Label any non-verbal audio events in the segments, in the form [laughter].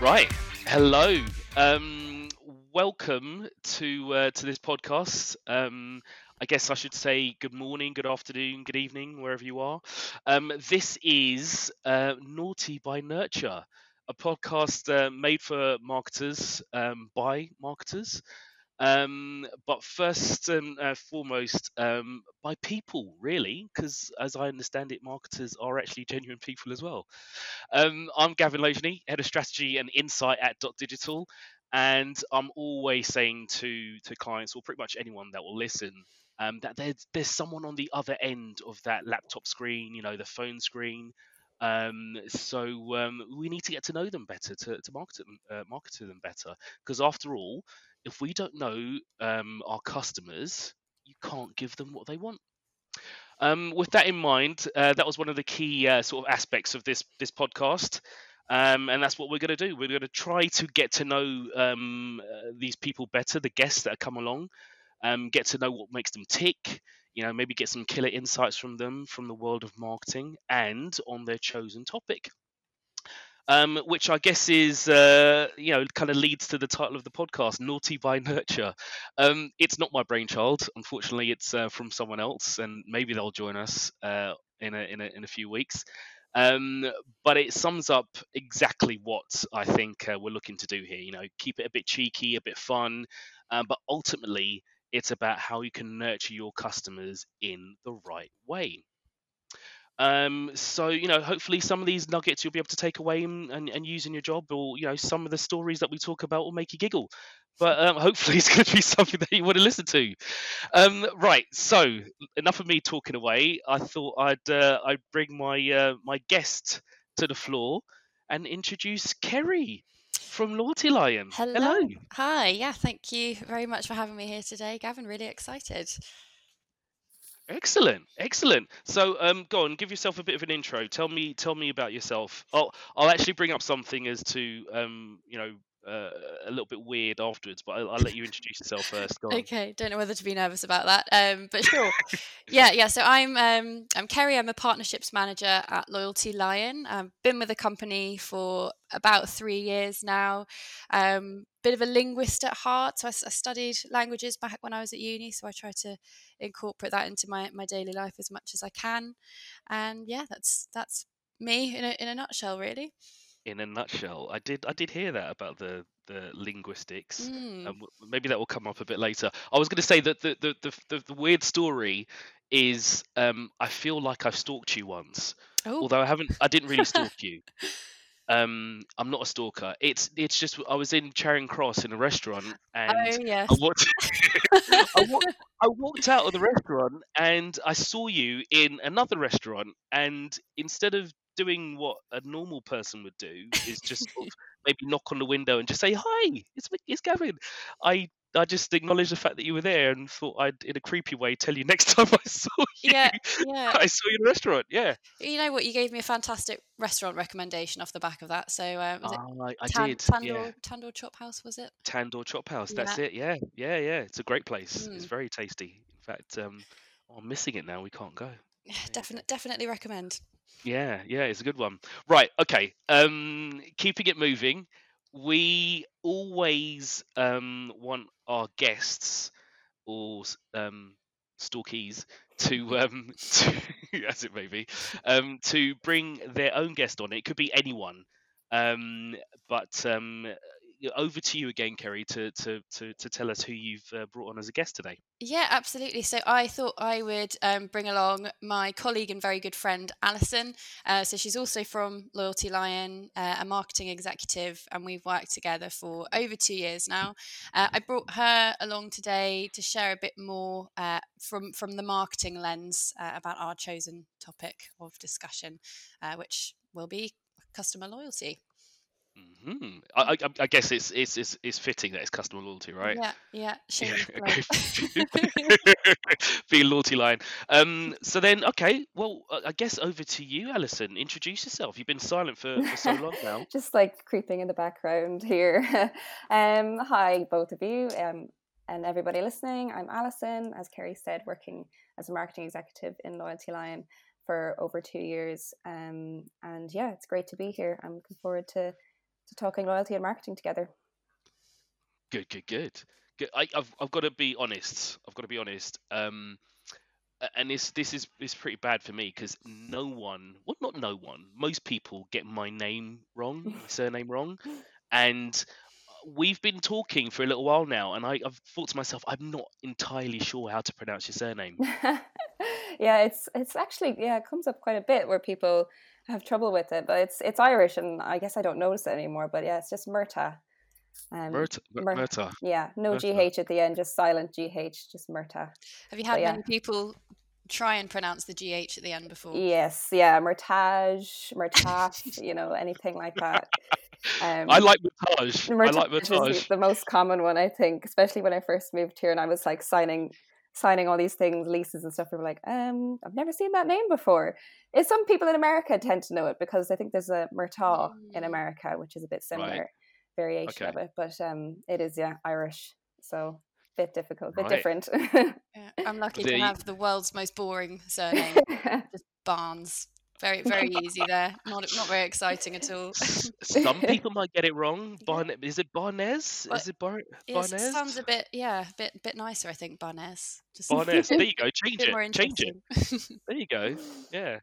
Right. Hello. Um, welcome to uh, to this podcast. Um, I guess I should say good morning, good afternoon, good evening, wherever you are. Um, this is uh, Naughty by Nurture, a podcast uh, made for marketers um, by marketers. Um, but first and uh, foremost, um, by people, really, because as I understand it, marketers are actually genuine people as well. Um, I'm Gavin Laugenie, head of strategy and insight at Dot Digital, and I'm always saying to to clients or pretty much anyone that will listen um, that there's there's someone on the other end of that laptop screen, you know, the phone screen. Um, so um, we need to get to know them better to, to market them, uh, market to them better. Because after all, if we don't know um, our customers, you can't give them what they want. Um, with that in mind, uh, that was one of the key uh, sort of aspects of this this podcast. Um, and that's what we're going to do. We're going to try to get to know um, uh, these people better, the guests that come along, um, get to know what makes them tick, you know, maybe get some killer insights from them from the world of marketing and on their chosen topic. Um, which I guess is, uh, you know, kind of leads to the title of the podcast, Naughty by Nurture. Um, it's not my brainchild. Unfortunately, it's uh, from someone else, and maybe they'll join us uh, in, a, in, a, in a few weeks. Um, but it sums up exactly what I think uh, we're looking to do here. You know, keep it a bit cheeky, a bit fun, um, but ultimately, it's about how you can nurture your customers in the right way. Um, so you know, hopefully, some of these nuggets you'll be able to take away and, and, and, use in your job, or you know, some of the stories that we talk about will make you giggle. But um, [laughs] hopefully, it's going to be something that you want to listen to. Um, right. So enough of me talking away. I thought I'd uh, I'd bring my uh, my guest to the floor and introduce Kerry from Loyalty Lion. Hello. Hello. Hi. Yeah. Thank you very much for having me here today, Gavin. Really excited. Excellent, excellent. So, um, go on, give yourself a bit of an intro. Tell me, tell me about yourself. I'll, I'll actually bring up something as to, um, you know, uh, a little bit weird afterwards, but I'll, I'll, let you introduce yourself first. okay, don't know whether to be nervous about that, um, but sure. yeah, yeah. So I'm um, I'm Kerry. I'm a partnerships manager at Loyalty Lion. I've been with the company for about three years now. Um, bit of a linguist at heart, so I, I, studied languages back when I was at uni. So I try to incorporate that into my my daily life as much as I can. And yeah, that's that's me in a in a nutshell, really in a nutshell. I did I did hear that about the the linguistics. Mm. Um, maybe that will come up a bit later. I was going to say that the the, the the, the weird story is um, I feel like I've stalked you once, oh. although I haven't. I didn't really stalk you. [laughs] Um, I'm not a stalker. It's it's just I was in Charing Cross in a restaurant and oh, yes. I, walked, [laughs] I, walked, I walked out of the restaurant and I saw you in another restaurant and instead of doing what a normal person would do is just sort of [laughs] maybe knock on the window and just say hi it's it's Gavin. I I just acknowledged the fact that you were there and thought I'd in a creepy way tell you [laughs] next time I saw you. Yeah yeah. [laughs] I saw you in a restaurant yeah. You know what? You gave me a fantastic restaurant recommendation off the back of that. So uh, was oh, it I, I Tan- did Tandoor yeah. Tandoor Chop House was it? Tandoor Chop House that's yeah. it yeah yeah yeah. It's a great place. Mm. it's very tasty. In fact um, oh, I'm missing it now. We can't go. [sighs] Yeah, definitely definitely recommend yeah, yeah, it's a good one. Right, okay. Um, keeping it moving, we always um, want our guests or um, stalkies to, um, [laughs] to as it may be, um, to bring their own guest on. It could be anyone, um, but um, over to you again, Kerry, to to to, to tell us who you've uh, brought on as a guest today. Yeah, absolutely. So I thought I would um, bring along my colleague and very good friend Alison. Uh, so she's also from Loyalty Lion, uh, a marketing executive, and we've worked together for over two years now. Uh, I brought her along today to share a bit more uh, from from the marketing lens uh, about our chosen topic of discussion, which will be customer loyalty. Mm-hmm. I, I, I, guess it's, it's it's it's fitting that it's customer loyalty, right? Yeah, yeah. yeah [laughs] Be loyalty line. Um. [laughs] So then, okay. Well, I guess over to you, Alison. Introduce yourself. You've been silent for, for so long now. [laughs] Just like creeping in the background here. um. Hi, both of you. Um. And everybody listening. I'm Alison, as Kerry said, working as a marketing executive in Loyalty Lion for over two years. Um. And yeah, it's great to be here. I'm looking forward to to talking loyalty and marketing together. Good, good, good. good. I, I've I've got to be honest. I've got to be honest. Um, and this this is is pretty bad for me because no one, well, not no one, most people get my name wrong, [laughs] my surname wrong, and we've been talking for a little while now, and I, have thought to myself, I'm not entirely sure how to pronounce your surname. [laughs] yeah, it's it's actually yeah, it comes up quite a bit where people have trouble with it, but it's it's Irish, and I guess I don't notice it anymore. But yeah, it's just Murta. Um, Murta, Murta. Yeah, no Murta. gh at the end, just silent gh, just Murta. Have you had but, many people try and pronounce the gh at the end before? Yes, yeah, Murtage, Murtat, you know, anything like that. Um, I like Murtage. I like Murtage. the most common one, I think, especially when I first moved here and I was like signing signing all these things, leases and stuff. We were like, um, I've never seen that name before. Is some people in America tend to know it because I think there's a Murtaugh in mm. America, which is a bit similar right. variation okay. of it, but um, it is yeah Irish, so bit difficult, bit right. different. [laughs] yeah, I'm lucky the... to have the world's most boring surname, [laughs] just Barnes. Very, [laughs] very easy there. Not, not very exciting at all. [laughs] Some people might get it wrong. Barn, is it Barnes? Is it Bar, Barnes? It sounds a bit, yeah, a bit, bit nicer. I think Barnes. Just [laughs] Barnes. There you go. Change it. Change it. There you go. Yeah.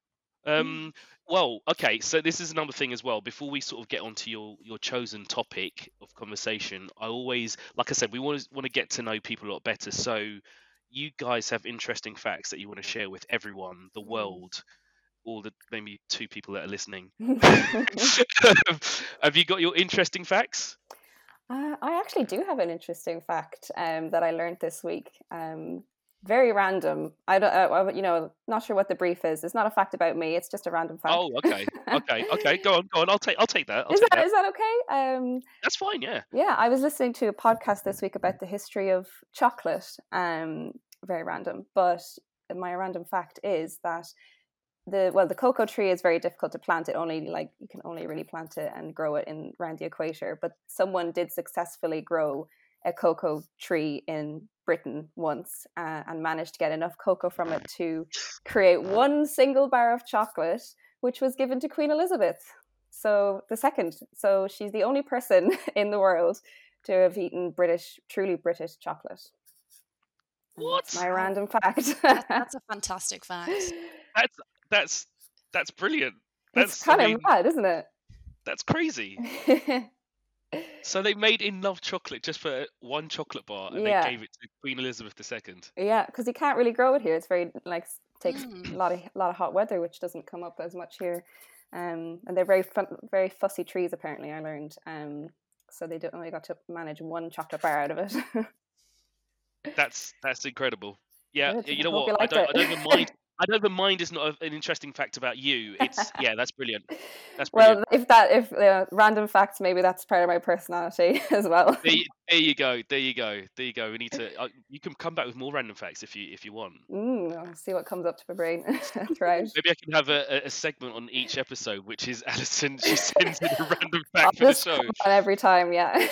Um, well, okay. So this is another thing as well. Before we sort of get onto your your chosen topic of conversation, I always, like I said, we want to want to get to know people a lot better. So you guys have interesting facts that you want to share with everyone, the mm. world all the maybe two people that are listening. [laughs] [laughs] have you got your interesting facts? Uh, I actually do have an interesting fact um, that I learned this week. Um, very random. I don't, uh, you know, not sure what the brief is. It's not a fact about me. It's just a random fact. Oh, okay, okay, okay. Go on, go on. I'll take, I'll take that. I'll is take that, that is that okay? Um, That's fine. Yeah. Yeah, I was listening to a podcast this week about the history of chocolate. Um, very random, but my random fact is that the well the cocoa tree is very difficult to plant it only like you can only really plant it and grow it in around the equator but someone did successfully grow a cocoa tree in britain once uh, and managed to get enough cocoa from it to create one single bar of chocolate which was given to queen elizabeth so the second so she's the only person [laughs] in the world to have eaten british truly british chocolate what? That's my random fact. [laughs] that's a fantastic fact. [laughs] That's that's that's brilliant. That's it's kind I mean, of mad, isn't it? That's crazy. [laughs] so they made enough chocolate just for one chocolate bar, and yeah. they gave it to Queen Elizabeth II. Yeah, because you can't really grow it here. It's very like takes mm. a lot of a lot of hot weather, which doesn't come up as much here. Um, and they're very fun, very fussy trees. Apparently, I learned. Um, so they don't only got to manage one chocolate bar out of it. [laughs] that's that's incredible. Yeah, you know what? I don't, I don't even mind. [laughs] I don't even mind. Is not an interesting fact about you. It's [laughs] yeah, that's brilliant. That's brilliant. well. If that if uh, random facts, maybe that's part of my personality [laughs] as well. There you, there you go. There you go. There you go. We need to. Uh, you can come back with more random facts if you if you want. Mm, I'll see what comes up to my brain. [laughs] that's right. Maybe I can have a, a segment on each episode, which is Alison. She sends in a random fact I'll for the show. every time, yeah.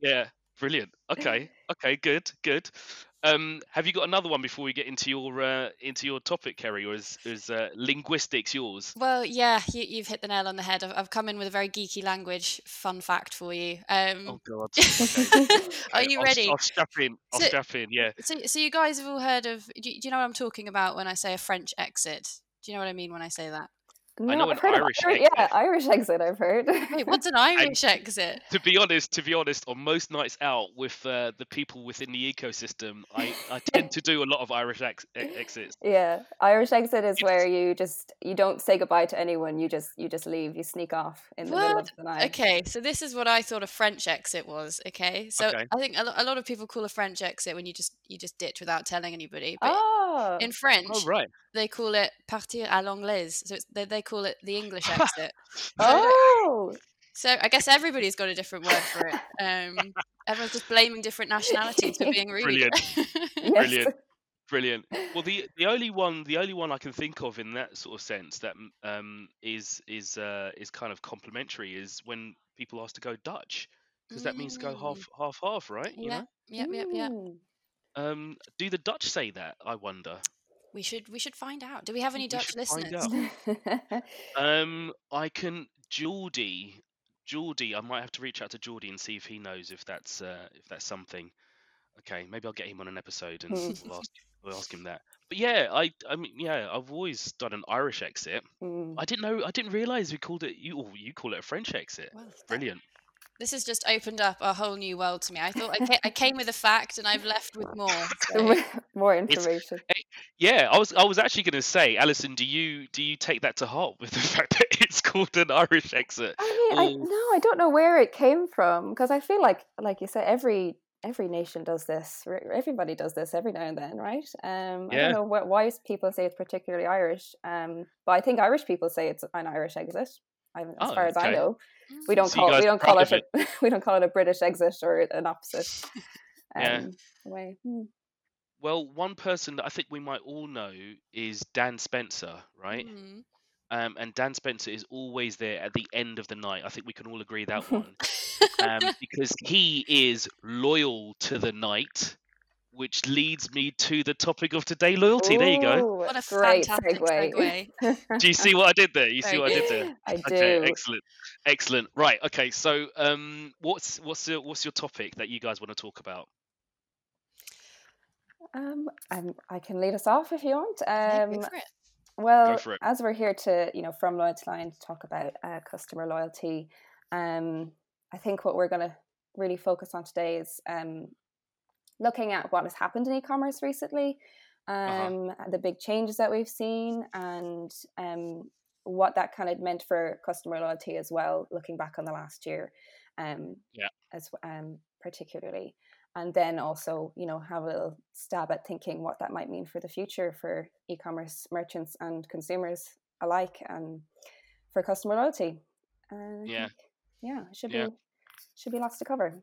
yeah. Brilliant. Okay. Okay. Good. Good. Um, have you got another one before we get into your uh, into your topic, Kerry, or is, is uh, linguistics yours? Well, yeah, you, have hit the nail on the head. I've, I've, come in with a very geeky language fun fact for you. Um, oh God! [laughs] Okay. [laughs] Are you ready? I'll, I'll strap in. I'll so, strap in. Yeah. So, so you guys have all heard of? Do, do you know what I'm talking about when I say a French exit? Do you know what I mean when I say that? No, I know I've an Irish, exit. Yeah, Irish exit. I've heard. Wait, [laughs] what's an Irish and exit? To be honest, to be honest, on most nights out with uh, the people within the ecosystem, I, I tend to do a lot of Irish ex- exits. Yeah, Irish exit is where you just you don't say goodbye to anyone. You just you just leave. You sneak off in the what? middle of the night. Okay, so this is what I thought a French exit was. Okay, so okay. I think a, a lot of people call a French exit when you just you just ditch without telling anybody. But oh. in French, oh, right. they call it partir à l'anglaise. So they they call it the English [laughs] exit. oh. So I guess everybody's got a different word for it. Um, everyone's just blaming different nationalities for being rude. Brilliant. [laughs] Brilliant. Brilliant. Well, the the only one the only one I can think of in that sort of sense that um, is is uh, is kind of complimentary is when people ask to go Dutch because that means to go half mm. half half, right? You yeah. Know? Yep. Yep. Yep. Um, do the Dutch say that? I wonder. We should we should find out. Do we have any Dutch listeners? [laughs] um, I can. Geordie Geordie, I might have to reach out to Geordie and see if he knows if that's uh, if that's something. Okay, maybe I'll get him on an episode and [laughs] we'll ask we'll ask him that. But yeah, I I mean yeah, I've always done an Irish exit. Mm. I didn't know I didn't realize we called it you oh, you call it a French exit. Well, that- Brilliant. This has just opened up a whole new world to me. I thought I, ca- I came with a fact and I've left with more. [laughs] so- More information. Yeah, I was I was actually going to say, Alison, do you do you take that to heart with the [laughs] fact that it's called an Irish exit? I mean, I, no, I don't know where it came from because I feel like, like you said, every every nation does this. Everybody does this every now and then, right? Um, I don't know wh- why people say it's particularly Irish, um, but I think Irish people say it's an Irish exit. I, as Oh, far as I know, we don't So call we don't call proud it a, [laughs] we don't call it a British exit or an opposite. [laughs] Um, Yeah. way. Hmm. Well, one person that I think we might all know is Dan Spencer, right? Mm. Um, and Dan Spencer is always there at the end of the night. I think we can all agree that [laughs] one. um, because he is loyal to the night, which leads me to the topic of today loyalty. There you go. What a great fantastic segue. segue. [laughs] Do you see what I did there? You see what I did there? I do. Excellent, excellent. Right, okay. So, um, what's what's your, what's your topic that you guys want to talk about? Um, um, I can lead us off if you want. Yeah, go Um, for it. Well, as we're here to, you know, from Loyalty Lion to talk about uh, customer loyalty, um, I think what we're going to really focus on today is um, looking at what has happened in e-commerce recently, um, the big changes that we've seen, and um, what that kind of meant for customer loyalty as well. Looking back on the last year, um, Yeah. as um, particularly and then also you know have a little stab at thinking what that might mean for the future for e-commerce merchants and consumers alike and for customer loyalty I Yeah. yeah it should Yeah. be should be lots to cover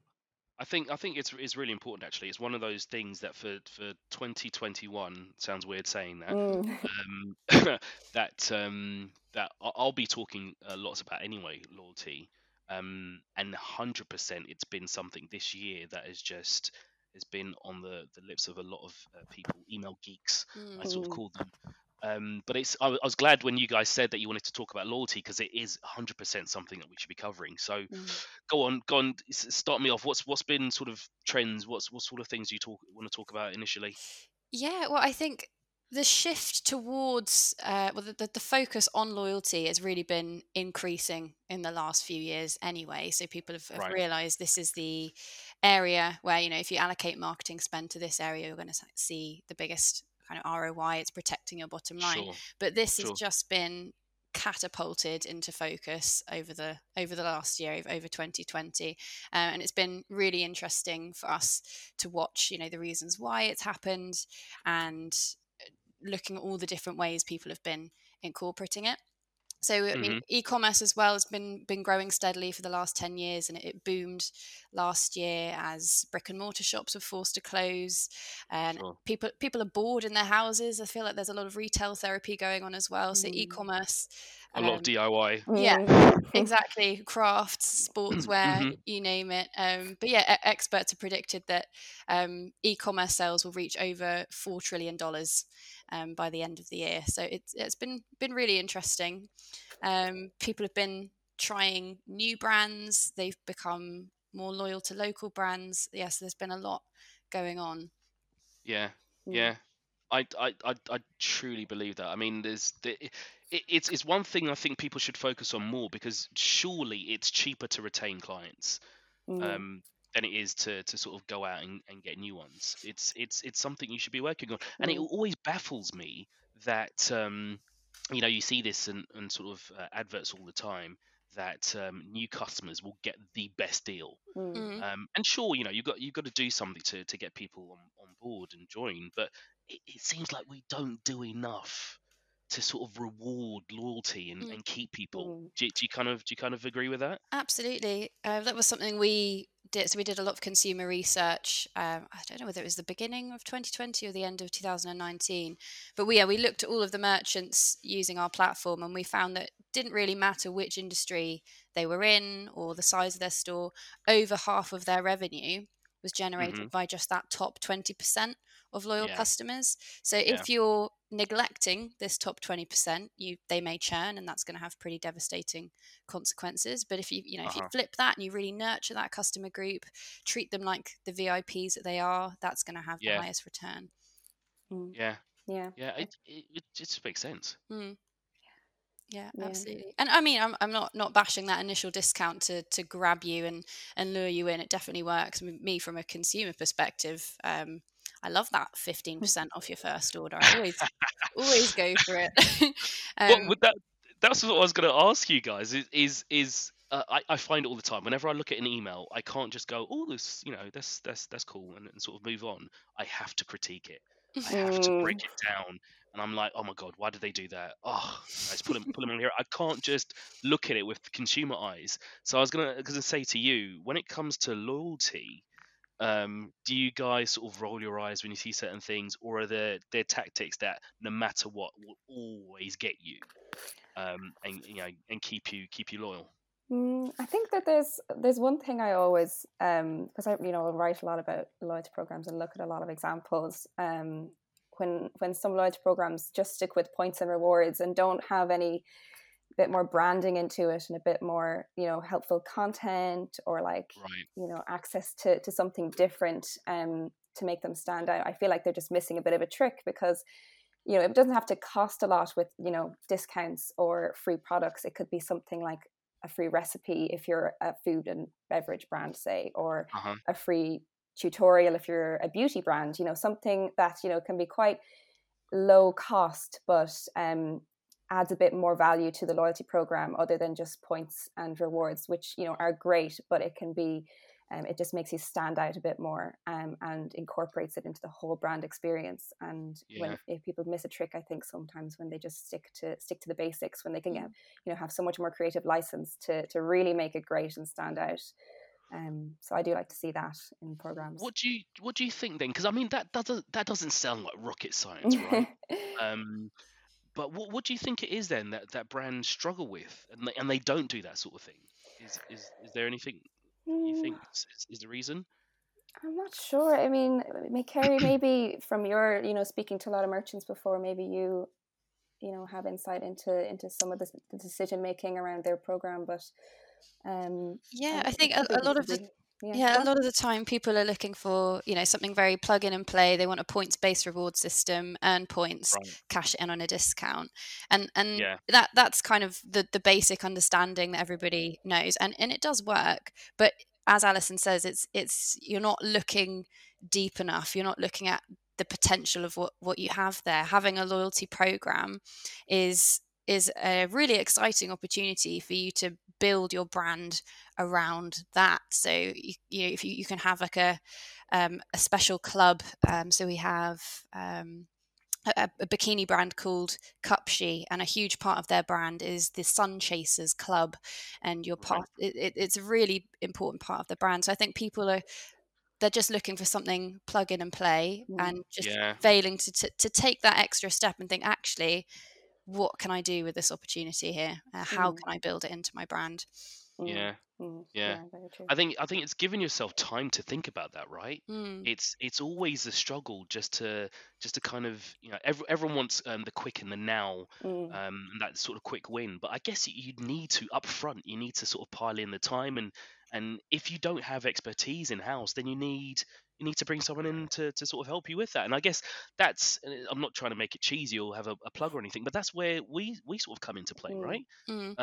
I think I think it's it's really important actually. It's one of those things that for for 2021 sounds weird saying that. Mm. um, [laughs] that um, that I'll be talking uh, lots about anyway, loyalty, um, and hundred percent, it's been something this year that has just has been on the, the lips of a lot of uh, people, email geeks, I Mm. sort of called them. Um, but it's I, I was glad when you guys said that you wanted to talk about loyalty because it is hundred percent something that we should be covering. So Mm. go on, go on, start me off. What's what's been sort of trends? What's what sort of things you talk want to talk about initially? Yeah, well, I think the shift towards, uh, well, the, the, focus on loyalty has really been increasing in the last few years anyway. So people have, have Right. realized this is the area where, you know, if you allocate marketing spend to this area, you're going to see the biggest kind of ROI. It's protecting your bottom line. Sure. But this Sure. has just been catapulted into focus over the over the last year over, over 2020 uh, and it's been really interesting for us to watch you know the reasons why it's happened and looking at all the different ways people have been incorporating it so I mean, e-commerce as well has been been growing steadily for the last ten years, and it, it boomed last year as brick and mortar shops were forced to close, and Sure. people people are bored in their houses. I feel like there's a lot of retail therapy going on as well. So Mm. e-commerce, A lot um, of DIY. Yeah, Mm. [laughs] exactly crafts [clears throat] sportswear Mhm. you name it um, but yeah experts have predicted that um, e-commerce sales will reach over four trillion dollars um, by the end of the year so it's it's been been really interesting um, people have been trying new brands they've become more loyal to local brands yes there's been a lot going on Yeah. Mm. Yeah, I, I, I, I truly believe that. I mean, there's the, it, it's it's one thing I think people should focus on more because surely it's cheaper to retain clients Mm. um, than it is to, to sort of go out and, and get new ones. It's it's it's something you should be working on, and it Mm. always baffles me that um, you know you see this and, and sort of uh, adverts all the time that um, new customers will get the best deal Mm. Mm. um, and sure, you know, you've got you've got to do something to, to get people on, on board and join, but it, it seems like we don't do enough to sort of reward loyalty and, Mm. and keep people. Mm. Do, you- do you kind of do you kind of agree with that? Absolutely. Uh, that was something we did. So we did a lot of consumer research. Um, I don't know whether it was the beginning of 2020 or the end of 2019, but we yeah we looked at all of the merchants using our platform, and we found that it didn't really matter which industry they were in or the size of their store. Over half of their revenue was generated by just that top 20% of loyal Yeah. customers. So Yeah. if you're neglecting this top 20% you they may churn and that's going to have pretty devastating consequences but if you you know if you Uh-huh. flip that and you really nurture that customer group treat them like the vips that they are that's going to have Yeah. the highest return Mm, Yeah, yeah. yeah, it, it, it just makes sense. Mm. Yeah, Yeah. absolutely. And I mean, I'm, I'm not not bashing that initial discount to to grab you and and lure you in. It definitely works. I mean, me from a consumer perspective, um, I love that 15% off your first order. I always [laughs] always go for it. [laughs] Um, would that? That's what I was going to ask you guys. Is is, is uh, I, I find it all the time. Whenever I look at an email, I can't just go, "Oh, this, you know, that's that's that's cool," and, and sort of move on. I have to critique it. I have to break Mm. [laughs] it down, and I'm like, "Oh my god, why did they do that?" Oh, let's put them put them on here. I can't just look at it with consumer eyes. So I was gonna gonna say to you, when it comes to loyalty, um, do you guys sort of roll your eyes when you see certain things, or are there there tactics that no matter what will always get you, um, and you know, and keep you keep you loyal? Mm, I think that there's there's one thing I always um because I you know write a lot about loyalty programs and look at a lot of examples. Um, when when some loyalty programs just stick with points and rewards and don't have any bit more branding into it and a bit more you know helpful content or like Right. you know access to to something different um to make them stand out. I feel like they're just missing a bit of a trick because you know it doesn't have to cost a lot with you know discounts or free products. It could be something like a free recipe if you're a food and beverage brand, say, or Uh huh. a free tutorial if you're a beauty brand. You know something that you know can be quite low cost, but um adds a bit more value to the loyalty program other than just points and rewards which you know are great but it can be um, it just makes you stand out a bit more um, and incorporates it into the whole brand experience. And when if people miss a trick i think sometimes when they just stick to stick to the basics when they can get you know have so much more creative license to to really make it great and stand out. Um, so i do like to see that in programs. What do you what do you think then? Because I mean that doesn't that doesn't sound like rocket science, right? [laughs] um, but what what do you think it is then that that brands struggle with, and they, and they don't do that sort of thing? Is is is there anything you Mm, think is, is- is the reason? I'm not sure. I mean, may Kerry, maybe from your, you know, speaking to a lot of merchants before, maybe you, you know, have insight into into some of the, the decision making around their program. But um, yeah, I it think a, a lot of the be- yeah, Yeah, a lot of the time people are looking for, you know, something very plug in and play. They want a points based reward system, earn points, Right. cash in on a discount. And and Yeah. that that's kind of the the basic understanding that everybody knows. And and it does work, but as Alison says, it's it's you're not looking deep enough. You're not looking at the potential of what what you have there. Having a loyalty program is is a really exciting opportunity for you to build your brand around that. So you, you know if you, you can have like a um, a special club. Um, so we have um, a, a bikini brand called Cupshe, and a huge part of their brand is the Sun Chasers Club, and you're part. It, it, it's a really important part of the brand. So I think people are they're just looking for something plug in and play, Mm. and just Yeah. failing to, to to take that extra step and think actually. What can I do with this opportunity here? Uh, how Mm. can I build it into my brand? Mm, Yeah. mm, Yeah. very true. I think I think it's giving yourself time to think about that, right? Mm, It's it's always a struggle just to just to kind of you know every, everyone wants um, the quick and the now Mm, um, that sort of quick win. But I guess you you need to upfront. You need to sort of pile in the time, and and if you don't have expertise in house, then you need you need to bring someone in to, to sort of help you with that. And I guess that's I'm not trying to make it cheesy or have a, a plug or anything, but that's where we we sort of come into play, Mm. right? mm,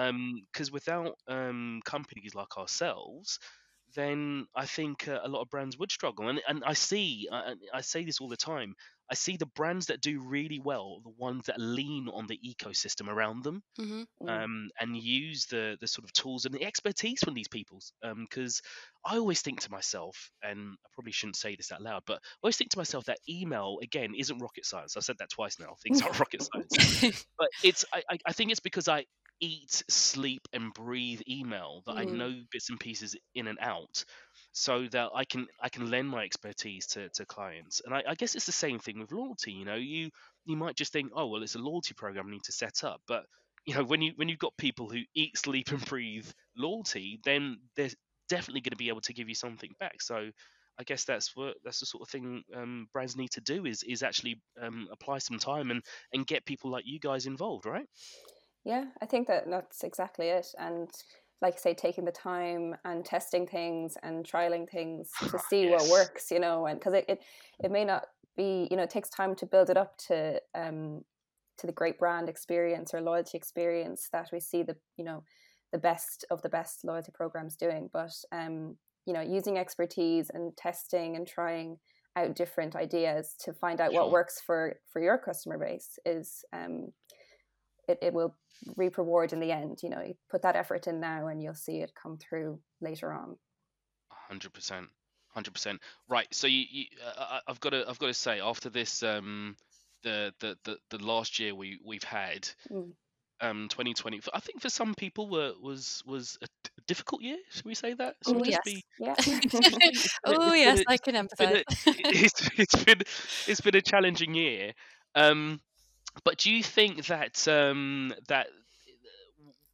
Because without um, companies like ourselves. Then I think uh, a lot of brands would struggle, and and I see I, I say this all the time. I see the brands that do really well, the ones that lean on the ecosystem around them, hmm mm, um, and use the the sort of tools and the expertise from these people. Because I always think to myself, and I probably shouldn't say this out loud, but I always think to myself that email again isn't rocket science. I've said that twice now. Things aren't [laughs] rocket science, but it's I, I- I think it's because I eat, sleep, and breathe email that I Mm. know bits and pieces in and out, so that I can I can lend my expertise to, to clients. And I, I guess it's the same thing with loyalty. You know, you you might just think, oh well, it's a loyalty program I need to set up, but you know, when you when you've got people who eat, sleep, and breathe loyalty, then they're definitely going to be able to give you something back. So. I guess that's what that's the sort of thing um, brands need to do is is actually um, apply some time and and get people like you guys involved, right? Yeah, I think that that's exactly it. And like I say, taking the time and testing things and trialing things to see yes. what works, you know, and because it, it it may not be, you know, it takes time to build it up to um to the great brand experience or loyalty experience that we see the you know the best of the best loyalty programs doing. But um, you know, using expertise and testing and trying out different ideas to find out sure. what works for for your customer base is um, it, it will reap reward in the end. You know, you put that effort in now and you'll see it come through later on. Hundred percent, hundred percent. Right. So you, you uh, I've got to, I've got to say, after this, um, the, the, the, the last year we we've had, mm. um, 2020. I think for some people were was was a difficult year. Should we say that? oh yes, be... yeah. [laughs] [laughs] oh yes, I can empathise. [laughs] It's, it's been it's been a challenging year. Um, but do you think that um, that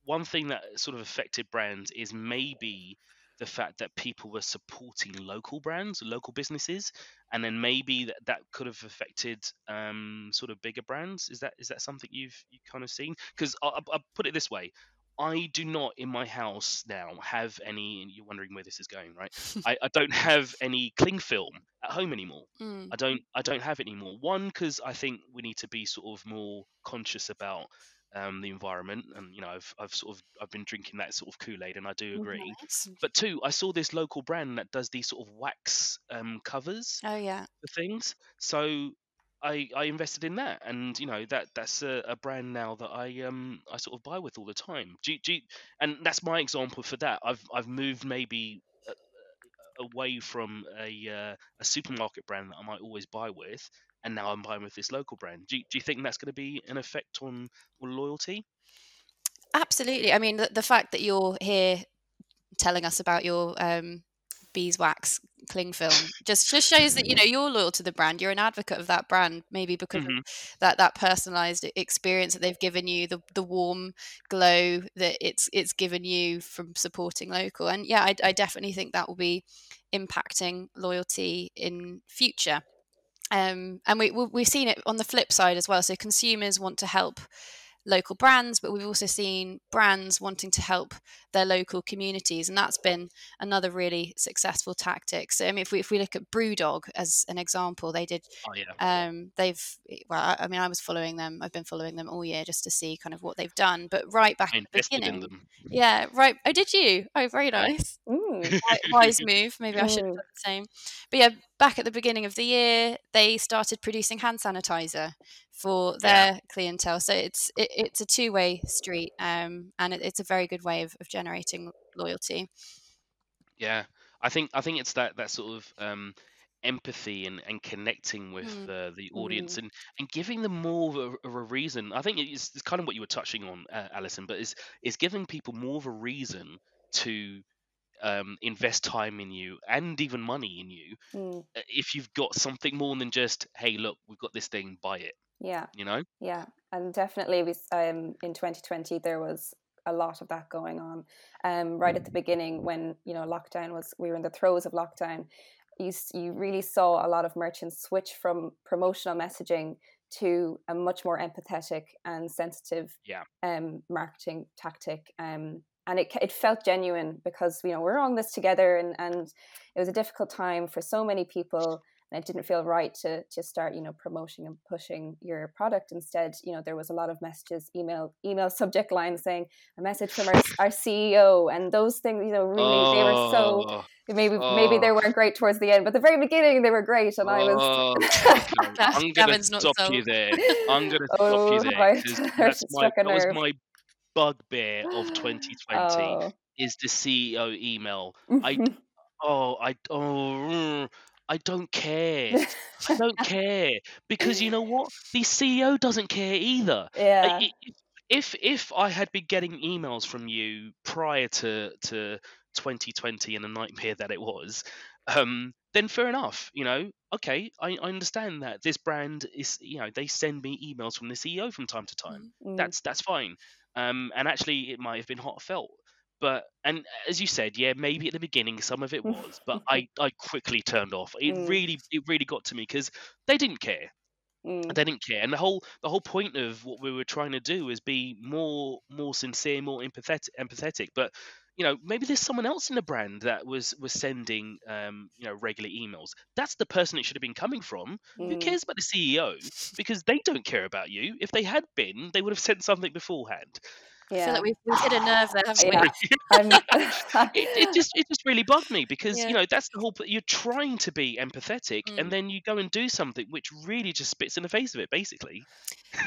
one thing that sort of affected brands is maybe the fact that people were supporting local brands, local businesses, and then maybe that, that could have affected um, sort of bigger brands. Is that is that something you've you kind of seen? Because I'll, I'll, put it this way: I do not in my house now have any, and you're wondering where this is going, right? [laughs] I, I, don't have any cling film at home anymore. Mm. I don't I don't have it anymore. One because I think we need to be sort of more conscious about um, the environment, and you know I've I've sort of I've been drinking that sort of Kool Aid, and I do agree. Nice. But two, I saw this local brand that does these sort of wax um, covers. Oh yeah. For things, so I, I invested in that, and you know that that's a, a, brand now that I um I sort of buy with all the time. Do, do, and that's my example for that. I've I've moved maybe away from a uh, a supermarket brand that I might always buy with, and now I'm buying with this local brand. Do, do you think that's going to be an effect on, on loyalty? Absolutely. I mean, the, the fact that you're here telling us about your um, beeswax cling film just just shows that you know you're loyal to the brand you're an advocate of that brand maybe because mm-hmm. of that that personalized experience that they've given you the the warm glow that it's it's given you from supporting local. And yeah I, I definitely think that will be impacting loyalty in future. Um, and we, we've seen it on the flip side as well. So consumers want to help local brands, but we've also seen brands wanting to help their local communities, and that's been another really successful tactic. So, I mean, if we if we look at BrewDog as an example, they did. Oh yeah. Um, they've well, I mean, I was following them. I've been following them all year just to see kind of what they've done. But right back at the beginning, yeah, right. Oh, did you? Oh, very nice. [laughs] Wise move. Maybe I should have done the same. But yeah, back at the beginning of the year, they started producing hand sanitizer for their yeah. clientele. So it's it, it's a two way street, um, and it, it's a very good way of, of generating loyalty. Yeah, I think I think it's that that sort of um, empathy and, and connecting with mm. uh, the audience mm. and, and giving them more of a, of a reason. I think it's, it's, kind of what you were touching on, uh, Alison, but is is giving people more of a reason to um, invest time in you and even money in you mm. if you've got something more than just hey look we've got this thing buy it yeah you know yeah and definitely we um in 2020 there was a lot of that going on um right at the beginning when you know lockdown was we were in the throes of lockdown you you really saw a lot of merchants switch from promotional messaging to a much more empathetic and sensitive yeah. um, marketing tactic um, and it, it felt genuine because you know we're on this together and, and it was a difficult time for so many people and it didn't feel right to to start you know promoting and pushing your product. Instead you know there was a lot of messages email email [laughs] subject lines saying a message from our, our ceo and those things you know really oh, they were so oh, maybe oh. maybe they oh. weren't great towards the end but the very beginning they were great and i was oh, [laughs] i'm gonna stop you there. I'm gonna stop you oh, there [laughs] that's my, that was my bugbear of 2020 [gasps] oh. is the ceo email i [laughs] oh i oh I don't care. I [laughs] don't care because you know what? The CEO doesn't care either. Yeah. If if I had been getting emails from you prior to to 2020 and the nightmare that it was, um, then fair enough. You know, okay, I, I understand that this brand is, you know, they send me emails from the CEO from time to time. Mm-hmm. That's that's fine. Um, and actually, it might have been heartfelt. but and as you said, yeah, maybe at the beginning some of it [laughs] was, but I I quickly turned off. It Mm. really it really got to me because they didn't care. Mm, They didn't care, and the whole the whole point of what we were trying to do is be more more sincere, more empathetic. Empathetic, but you know maybe there's someone else in the brand that was was sending um you know regular emails. That's the person it should have been coming from. Who mm. cares about the CEO? Because they don't care about you. If they had been, they would have sent something beforehand. I feel Yeah. like we've, we've hit a nerve there, haven't Yeah. [laughs] [laughs] we? [laughs] It, it just it just really bugged me because Yeah. you know that's the whole. You're trying to be empathetic Mm. and then you go and do something which really just spits in the face of it basically No,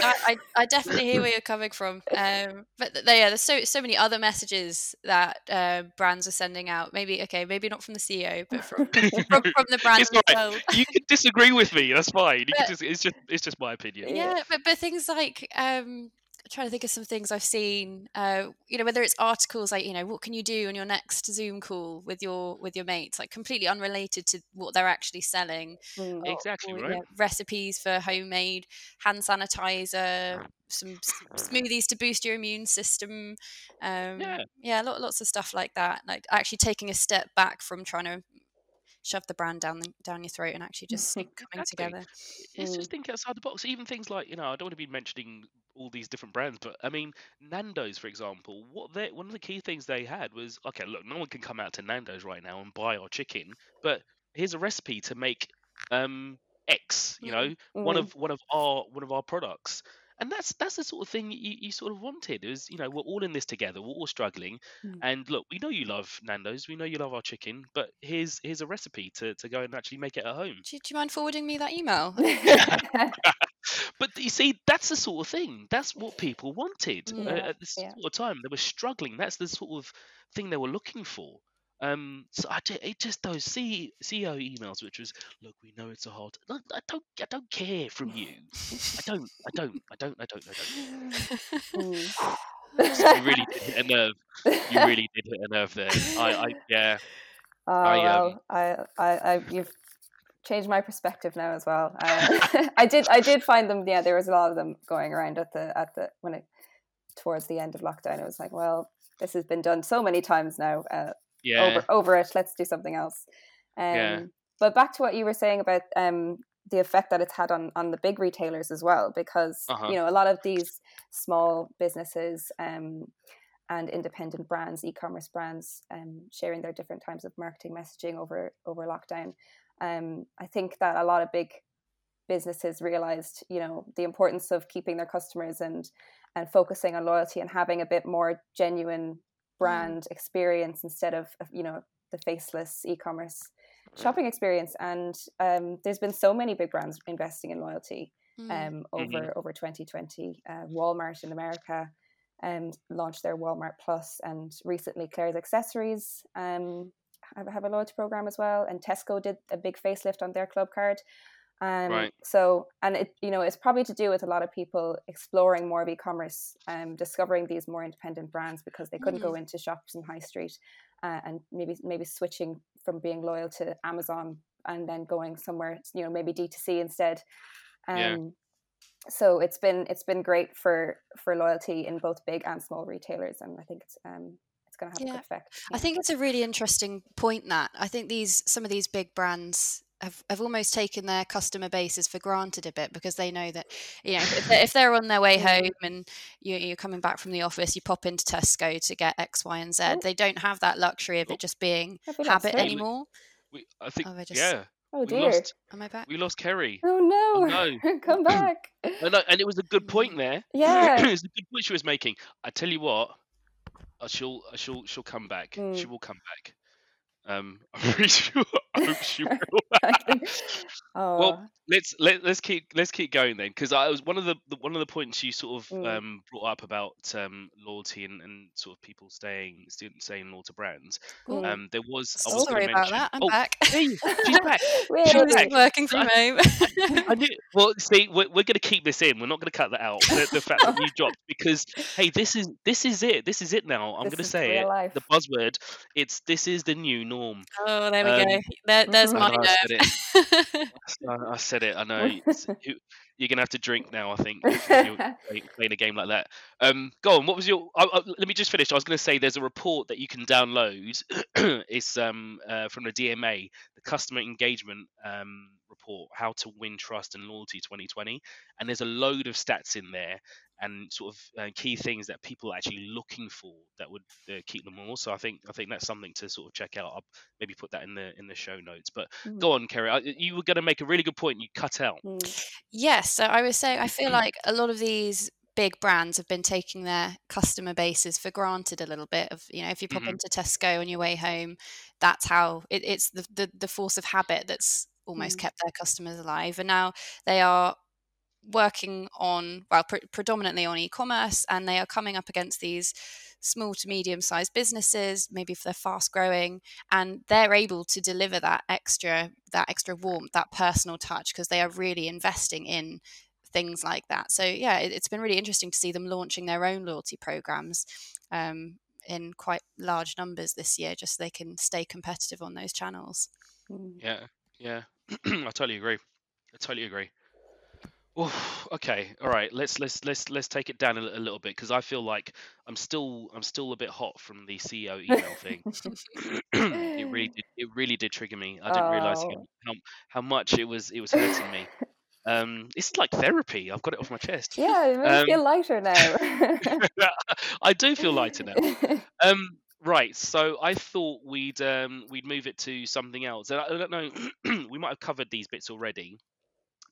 I, I, I definitely hear where you're coming from. Um, but th- yeah, there's so so many other messages that uh, brands are sending out. Maybe okay, maybe not from the CEO, but from from, from the brand It's right. themselves. you can disagree with me that's fine But- just, it's just it's just my opinion Yeah. Yeah, but but things like um, trying to think of some things I've seen. Uh, you know, whether it's articles like you know, what can you do on your next Zoom call with your with your mates, like completely unrelated to what they're actually selling. Mm. or- Exactly, or, right. yeah, recipes for homemade hand sanitizer, some smoothies to boost your immune system. Um, Yeah. yeah, lot, lots of stuff like that. Like actually taking a step back from trying to shove the brand down down your throat and actually just sneak coming Exactly. together. it's Mm. just think outside the box even things like you know i don't want to be mentioning all these different brands but i mean nando's for example what they one of the key things they had was okay look no one can come out to nando's right now and buy our chicken but here's a recipe to make um x you Mm. know one Mm. of one of our one of our products and that's that's the sort of thing you, you sort of wanted it was you know we're all in this together we're all struggling Mm. and look we know you love nando's we know you love our chicken but here's here's a recipe to, to go and actually make it at home Do, you- do you mind forwarding me that email? [laughs] but you see, that's the sort of thing. That's what people wanted uh, Yeah, at this yeah. sort of time. They were struggling. That's the sort of thing they were looking for. Um, so I ju- it just those C- CEO emails, which was, look, we know it's a hard. No, I don't, I don't care from you. I don't, I don't, I don't, I don't, I don't. [laughs] So you really did hit a nerve. You [laughs] really did hit a nerve there. I, I yeah. Oh I, um, well, I, I, I, you've changed my perspective now as well. Uh, [laughs] I did, I did find them. Yeah, there was a lot of them going around at the at the when it towards the end of lockdown. It was like, well, this has been done so many times now. Uh, Yeah. over over it. Let's do something else. Um, Yeah. But back to what you were saying about um, the effect that it's had on on the big retailers as well, because Uh-huh. you know a lot of these small businesses um, and independent brands, e-commerce brands, um, sharing their different types of marketing messaging over over lockdown. Um, I think that a lot of big businesses realized, you know, the importance of keeping their customers and and focusing on loyalty and having a bit more genuine brand experience instead of of, you know the faceless e-commerce shopping experience. And um, there's been so many big brands investing in loyalty Mm. um, over over 2020. Uh, Walmart in America um, launched their Walmart Plus, and recently Claire's Accessories um, have, have a loyalty program as well. And Tesco did a big facelift on their club card. Um, Right. So, and it you know it's probably to do with a lot of people exploring more of e-commerce, um, discovering these more independent brands because they couldn't go into shops in high street, uh, and maybe maybe switching from being loyal to Amazon and then going somewhere you know maybe D2C instead. Um, Yeah. So it's been it's been great for for loyalty in both big and small retailers, and I think it's um it's going to have a Yeah. good effect. I think it's a really interesting point that I think these some of these big brands have, have almost taken their customer bases for granted a bit because they know that you know if they're, [laughs] if they're on their way Mm. home and you, you're coming back from the office you pop into Tesco to get X Y and Z Oh. they don't have that luxury of Oh. it just being Have habit her? anymore We, I think Oh, I just- yeah. Oh we dear! lost am I back we lost Kerry. Oh no! [laughs] no. Come back! I know, and it was a good point there. [clears throat] Yeah. it was a good point she was making. I tell you what, uh, she'll uh, she'll she'll come back. She Mm. will come back. Um, [laughs] I'm pretty sure. [laughs] [laughs] I hope she will. Oh, Well, let's let, let's keep let's keep going then because I was one of the, the one of the points you sort of Mm. um, brought up about um, loyalty and, and sort of people staying staying staying loyal to brands. Um, there was I was sorry about mention- that I'm oh, back hey, she's back. Really? She's back. working from home I knew. Well, see, we're, we're going to keep this in. We're not going to cut that out. The, the fact that you dropped because hey, this is this is it. This is it now. I'm going to say it. life. The buzzword. It's this is the new Oh, there we um, go. There, there's my I, nerve. I, said it. I know. [laughs] you're gonna have to drink now. I think [laughs] playing a game like that. Um, go on. What was your? let me just finish. I was going to say there's a report that you can download. [clears throat] it's um uh, from the DMA, the Customer Engagement um report, How to Win Trust and Loyalty 2020, and there's a load of stats in there and sort of uh, key things that people are actually looking for that would uh, keep them all. So I think I think that's something to sort of check out. I'll maybe put that in the in the show notes. But mm. go on, Kerry. You were going to make a really good point. You cut out. Mm. Yes. So I was saying I feel like a lot of these big brands have been taking their customer bases for granted a little bit of you know if you pop mm-hmm. into tesco on your way home that's how it, it's the, the, the force of habit that's almost mm. kept their customers alive and now they are working on well pre- predominantly on e-commerce and they are coming up against these small to medium sized businesses maybe if they're fast growing and they're able to deliver that extra that extra warmth that personal touch because they are really investing in things like that. So yeah it, has been really interesting to see them launching their own loyalty programs um, in quite large numbers this year just so they can stay competitive on those channels. Mm. yeah yeah. [clears throat] I totally agree. I totally agree Oof, okay, all right. Let's let's let's let's take it down a, a little bit because I feel like I'm still I'm still a bit hot from the CEO email thing. [laughs] it really did, it really did trigger me. I didn't realize how, how, much it was it was hurting me. Um, it's like therapy. I've got it off my chest. Yeah, it makes um, feel lighter now. [laughs] I do feel lighter now. [laughs] Um, right. So I thought we'd um, we'd move it to something else. And I don't know. [clears throat] we might have covered these bits already.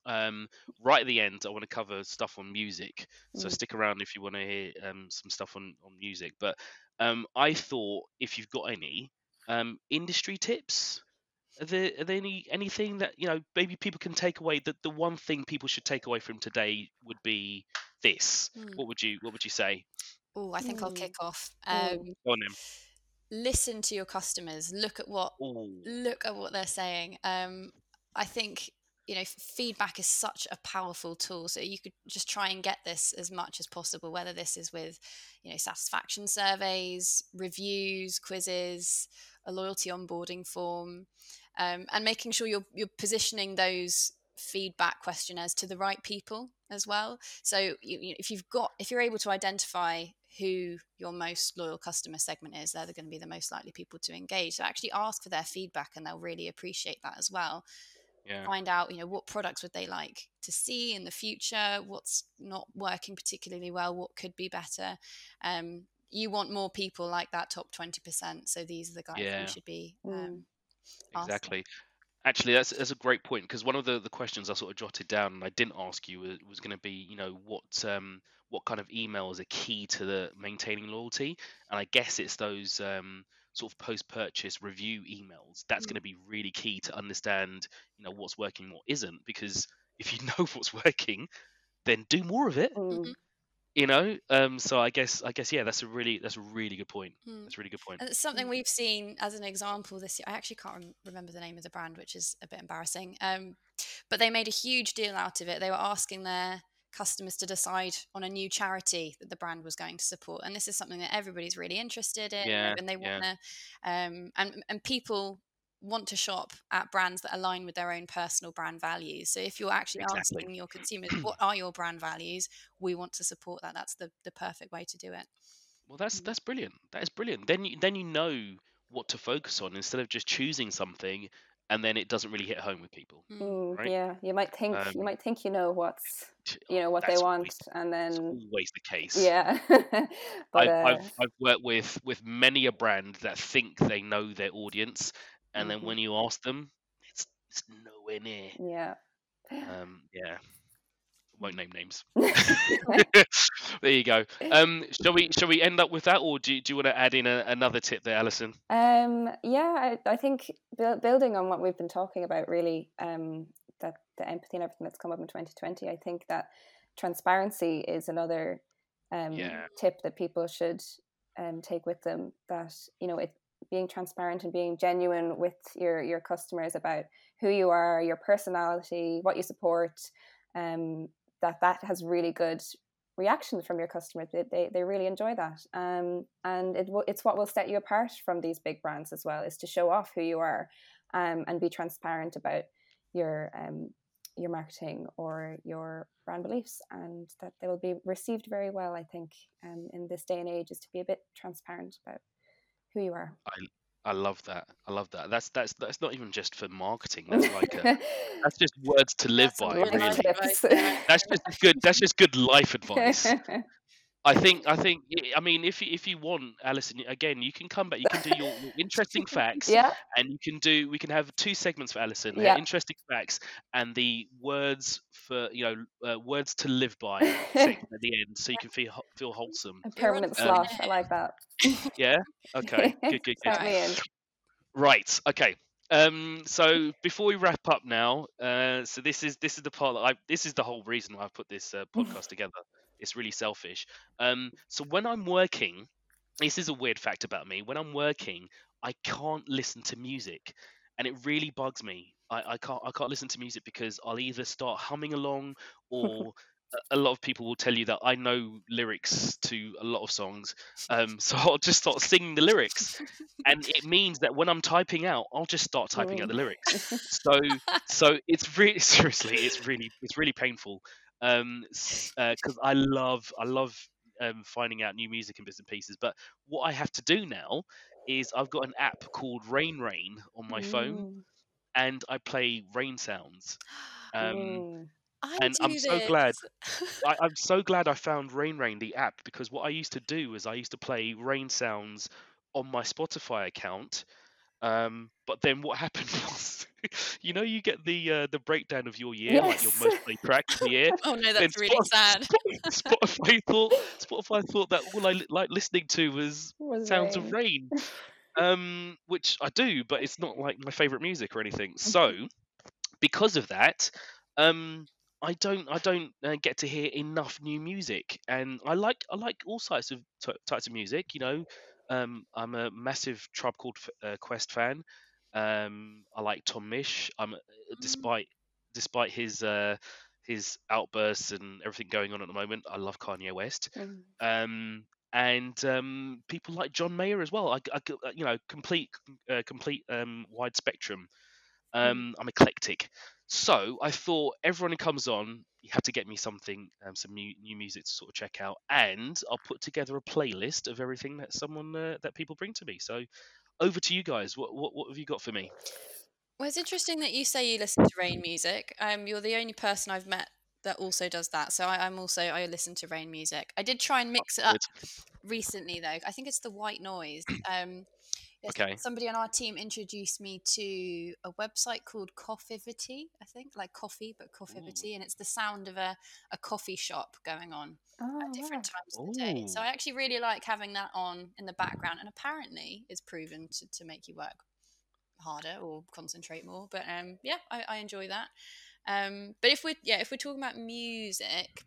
Um, right at the end, I want to cover stuff on music, so mm. stick around if you want to hear um, some stuff on, on music. But um, I thought if you've got any um, industry tips, are there, are there any anything that you know maybe people can take away? That the one thing people should take away from today would be this. Mm. What would you What would you say? Oh, I think mm. I'll kick off. Um, Go on then listen to your customers look at what Ooh. look at what they're saying um, i think you know feedback is such a powerful tool so you could just try and get this as much as possible whether this is with you know satisfaction surveys reviews quizzes a loyalty onboarding form um, and making sure you're you're positioning those feedback questionnaires to the right people as well. So you, you, if you've got if you're able to identify who your most loyal customer segment is they're going to be the most likely people to engage. So actually ask for their feedback and they'll really appreciate that as well yeah. find out you know what products would they like to see in the future what's not working particularly well what could be better um, you want more people like that top 20% so these are the guys yeah. you should be mm. um, exactly actually that's, that's a great point because one of the, the questions i sort of jotted down and i didn't ask you was, was going to be you know what um, what kind of emails are key to the maintaining loyalty and i guess it's those um, sort of post-purchase review emails that's mm. going to be really key to understand you know what's working what isn't because if you [laughs] know what's working then do more of it mm. you know um so i guess i guess yeah that's a really that's a really good point mm. that's a really good point and it's something we've seen as an example this year i actually can't rem- remember the name of the brand which is a bit embarrassing um but they made a huge deal out of it they were asking their customers to decide on a new charity that the brand was going to support and this is something that everybody's really interested in yeah, and they want to yeah. um, and and people want to shop at brands that align with their own personal brand values so if you're actually exactly. asking your consumers [clears throat] what are your brand values we want to support that that's the the perfect way to do it well that's mm. that's brilliant that is brilliant then you then you know what to focus on instead of just choosing something and then it doesn't really hit home with people. Mm, right? Yeah, you might think um, you might think you know what's you know what they want, always, and then always the case. Yeah, [laughs] but, I've, uh... I've, I've worked with with many a brand that think they know their audience, and mm-hmm. then when you ask them, it's it's nowhere near. Yeah. Um, yeah won't name names. [laughs] [laughs] there you go. Um, shall we shall we end up with that, or do you, do you want to add in a, another tip there, Alison? Um, yeah, I, I think bu- building on what we've been talking about, really, um, that the empathy and everything that's come up in 2020, I think that transparency is another um, yeah. tip that people should um, take with them. That you know, it being transparent and being genuine with your your customers about who you are, your personality, what you support. Um, that that has really good reactions from your customers. They, they, they really enjoy that. Um, and it, it's what will set you apart from these big brands as well, is to show off who you are um, and be transparent about your um, your marketing or your brand beliefs and that they will be received very well i think um, in this day and age is to be a bit transparent about who you are I, I love that i love that that's that's that's not even just for marketing that's like a, [laughs] that's just words to live That's by really. life advice, yeah. that's just good that's just good life [laughs] advice I think I think I mean if you- if you want Alison again you can come back you can do your, your interesting [laughs] facts yeah and you can do we can have two segments for Alison Yeah. interesting facts and the words for you know uh, words to live by [laughs] segment at the end so you can feel feel wholesome a permanent Um, slot i like that [laughs] yeah okay good good good Count me in. Right. Okay. Um, so before we wrap up now, uh, so this is this is the part that I this is the whole reason why I put this uh, podcast together. It's really selfish. Um, so when I'm working, this is a weird fact about me. When I'm working, I can't listen to music, and it really bugs me. I, I can't I can't listen to music because I'll either start humming along [laughs] or a- a lot of people will tell you that I know lyrics to a lot of songs. Um, [laughs] so I'll just start singing the lyrics and it means that when I'm typing out, I'll just start typing out the lyrics. [laughs] So, so it's really seriously, it's really, it's really painful. Um, because I love, I love um, finding out new music and bits and pieces. But what I have to do now is I've got an app called Rain Rain on my phone, and I play rain sounds. [gasps] Um, and I'm so glad. [laughs] I, I'm so glad I found Rain Rain the app because what I used to do is I used to play rain sounds on my Spotify account. Um, but then what [laughs] happened was, you know, you get the uh, the breakdown of your year, like your Yes. most played track of the year. [laughs] oh no, that's really sad. [laughs] Spotify thought Spotify thought that all I li- like listening to was Was sounds rain. of rain, um, which I do, but it's not like my favorite music or anything. So because of that, um, I don't I don't uh, get to hear enough new music, and I like I like all types of t- types of music. You know, um, I'm a massive Tribe Called F- uh, Quest fan. Um, I like Tom Misch. I'm uh, despite despite his uh, his outbursts and everything going on at the moment. I love Kanye West. Mm. Um, and um, people like John Mayer as well. I, I uh, you know, complete, uh, complete um, wide spectrum. Um, I'm eclectic, so I thought everyone who comes on, you have to get me something, um, some new new music to sort of check out, and I'll put together a playlist of everything that someone uh, that people bring to me. So, over to you guys. What what, what have you got for me? Well, it's interesting that you say you listen to rain music. Um, you're the only person I've met that also does that. So I, I'm also I listen to rain music. I did try and mix it up recently though. I think it's the white noise. Um, yes, Okay. Somebody on our team introduced me to a website called Coffivity. I think like coffee, but Coffivity, and it's the sound of a, a coffee shop going on Oh, at different wow. times of the day. So I actually really like having that on in the background, and apparently it's proven to, to make you work harder or concentrate more. But um, yeah, I, I enjoy that. Um, but if we're yeah, if we're talking about music,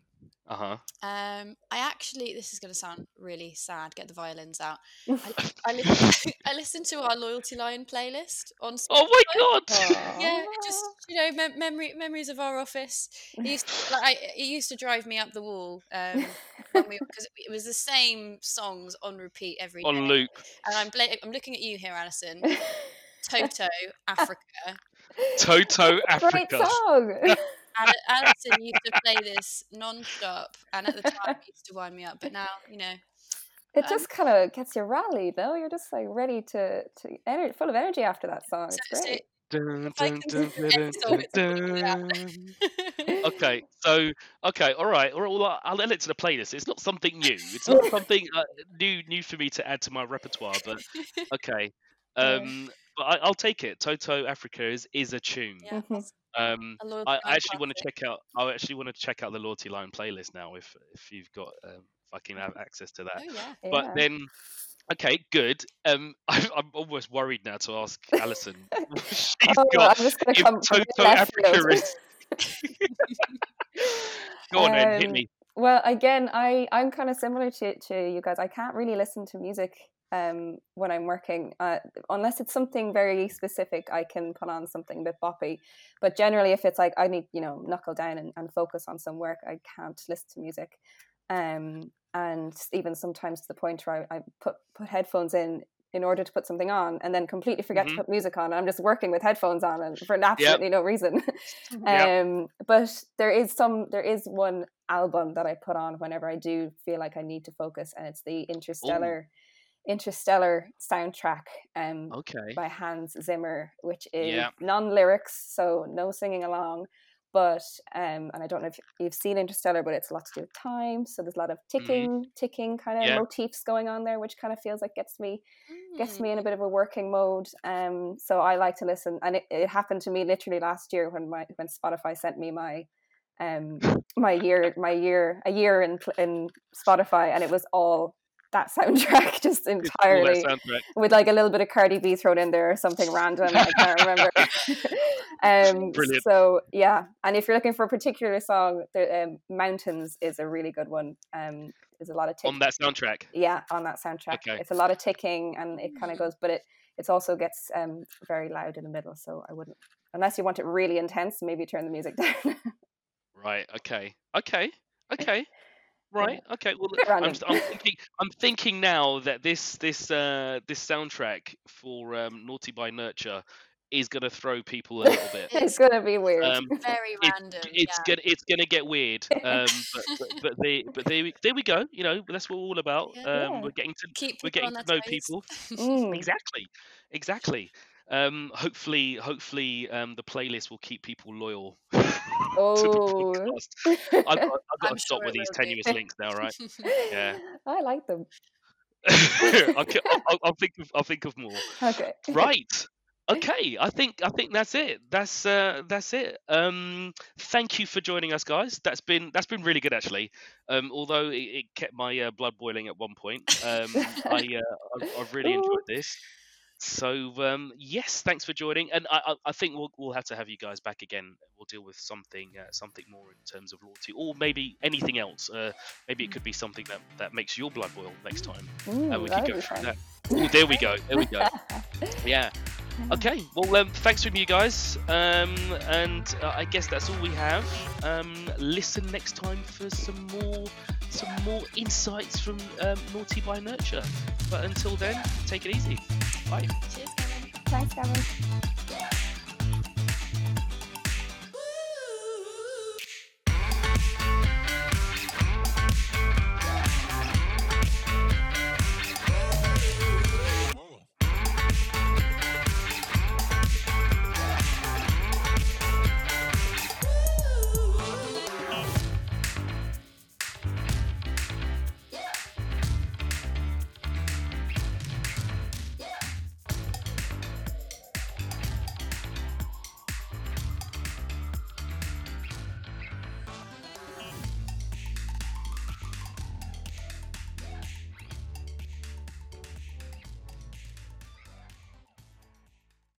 Uh huh. um, I actually this is going to sound really sad. Get the violins out. I, [laughs] I, listen, [laughs] I listen to our Loyalty Lion playlist on. Spotify. Oh my god! Yeah, just you know, mem- memory memories of our office. It used to, like I, it used to drive me up the wall um, we because it was the same songs on repeat every day. On loop. And I'm bla- I'm looking at you here, Alison. [laughs] Toto, Africa. Toto Africa. Great Africa. song. And Alison used to play this non-stop, and at the time it used to wind me up. But now, you know, it Um, just kind of gets you rallied, though. You're just like ready to to ener- full of energy after that song. so, It's great. Dun, if I dun, can dun, do dun, any song, it's dun, probably that. dun. [laughs] okay, so okay, all right, all right. Well, I'll add it to the playlist. It's not something new. It's not [laughs] something uh, new new for me to add to my repertoire. But okay, [laughs] Yeah. um, but I, I'll take it. Toto Africa is is a tune. yeah, Mhm. Um, a loyalty I, I actually want to check out. I actually want to check out the Loyalty Lion playlist now. If if you've got, um, if I can have access to that. Oh yeah. But Yeah. then, okay, good. Um, [laughs] I, I'm almost worried now to ask Alison. [laughs] She's oh, got I'm just gonna if come from Toto Africa field. is. [laughs] Go on then, hit Um, me. Well, again, I I'm kind of similar to to you guys. I can't really listen to music um when I'm working uh, unless it's something very specific. I can put on something a bit boppy, but generally, if it's like I need you know knuckle down and, and focus on some work, I can't listen to music. Um, and even sometimes to the point where I, I put put headphones in in order to put something on and then completely forget Mhm. to put music on. I'm just working with headphones on and for absolutely no reason. [laughs] Yep. um, but there is some there is one album that I put on whenever I do feel like I need to focus and it's the Interstellar Interstellar soundtrack um Okay. by Hans Zimmer, which is Yeah. non-lyrics, so no singing along. But um, and I don't know if you've seen Interstellar, but it's a lot to do with time. So there's a lot of ticking, ticking kind of Mm-hmm. Yeah. motifs going on there, which kind of feels like gets me gets Mm. me in a bit of a working mode. Um, so I like to listen, and it, it happened to me literally last year when my when Spotify sent me my um my year my year a year in in Spotify, and it was all that soundtrack [laughs] just entirely soundtrack. with like a little bit of Cardi B thrown in there or something random. I can't remember. [laughs] um, Brilliant. So yeah, and if you're looking for a particular song, the um, Mountains is a really good one. Um, there's a lot of ticking. on that soundtrack. yeah on that soundtrack. Okay. It's a lot of ticking and it kind of Mm. goes, but it it also gets um very loud in the middle. So I wouldn't unless you want it really intense, maybe turn the music [laughs] down. Right. Okay. Okay. Okay. Right. Okay. Well, I'm, s- I'm thinking. I'm thinking now that this this uh this soundtrack for um, Naughty by Nurture is gonna throw people a little bit. [laughs] it's gonna be weird. Um, [laughs] Very it- random. it's yeah. gonna it's gonna get weird. Um, [laughs] but, but but they but there we, there we go. You know that's what we're all about. Yeah. Um, Yeah. we're getting to Keep we're getting to know people. Mm. Exactly, exactly. Um, hopefully, hopefully, um, the playlist will keep people loyal [laughs] to the Oh. podcast. I've got, [laughs] I've got to stop sure with these will be. tenuous links now, right? Yeah. [laughs] I like them. I'll, I'll, I'll think of I'll think of more. Okay. Right. Okay. I think I think that's it. That's uh, that's it. Um, thank you for joining us, guys. That's been that's been really good actually. Um, although it, it kept my uh, blood boiling at one point. Um, I uh, I've, I've really enjoyed this. So um, yes, thanks for joining, and I, I, think we'll, we'll have to have you guys back again. We'll deal with something uh, something more in terms of loyalty, or maybe anything else. Uh, maybe it could be something that, that makes your blood boil next time, Mm, and we would go through that. Oh, there we go. There we go. [laughs] Yeah. Okay. Well, um, thanks from you guys, um, and uh, I guess that's all we have. Um, listen next time for some more some more insights from um, Naughty by Nurture. But until then, take it easy. Bye. Cheers, Gavin. Thanks.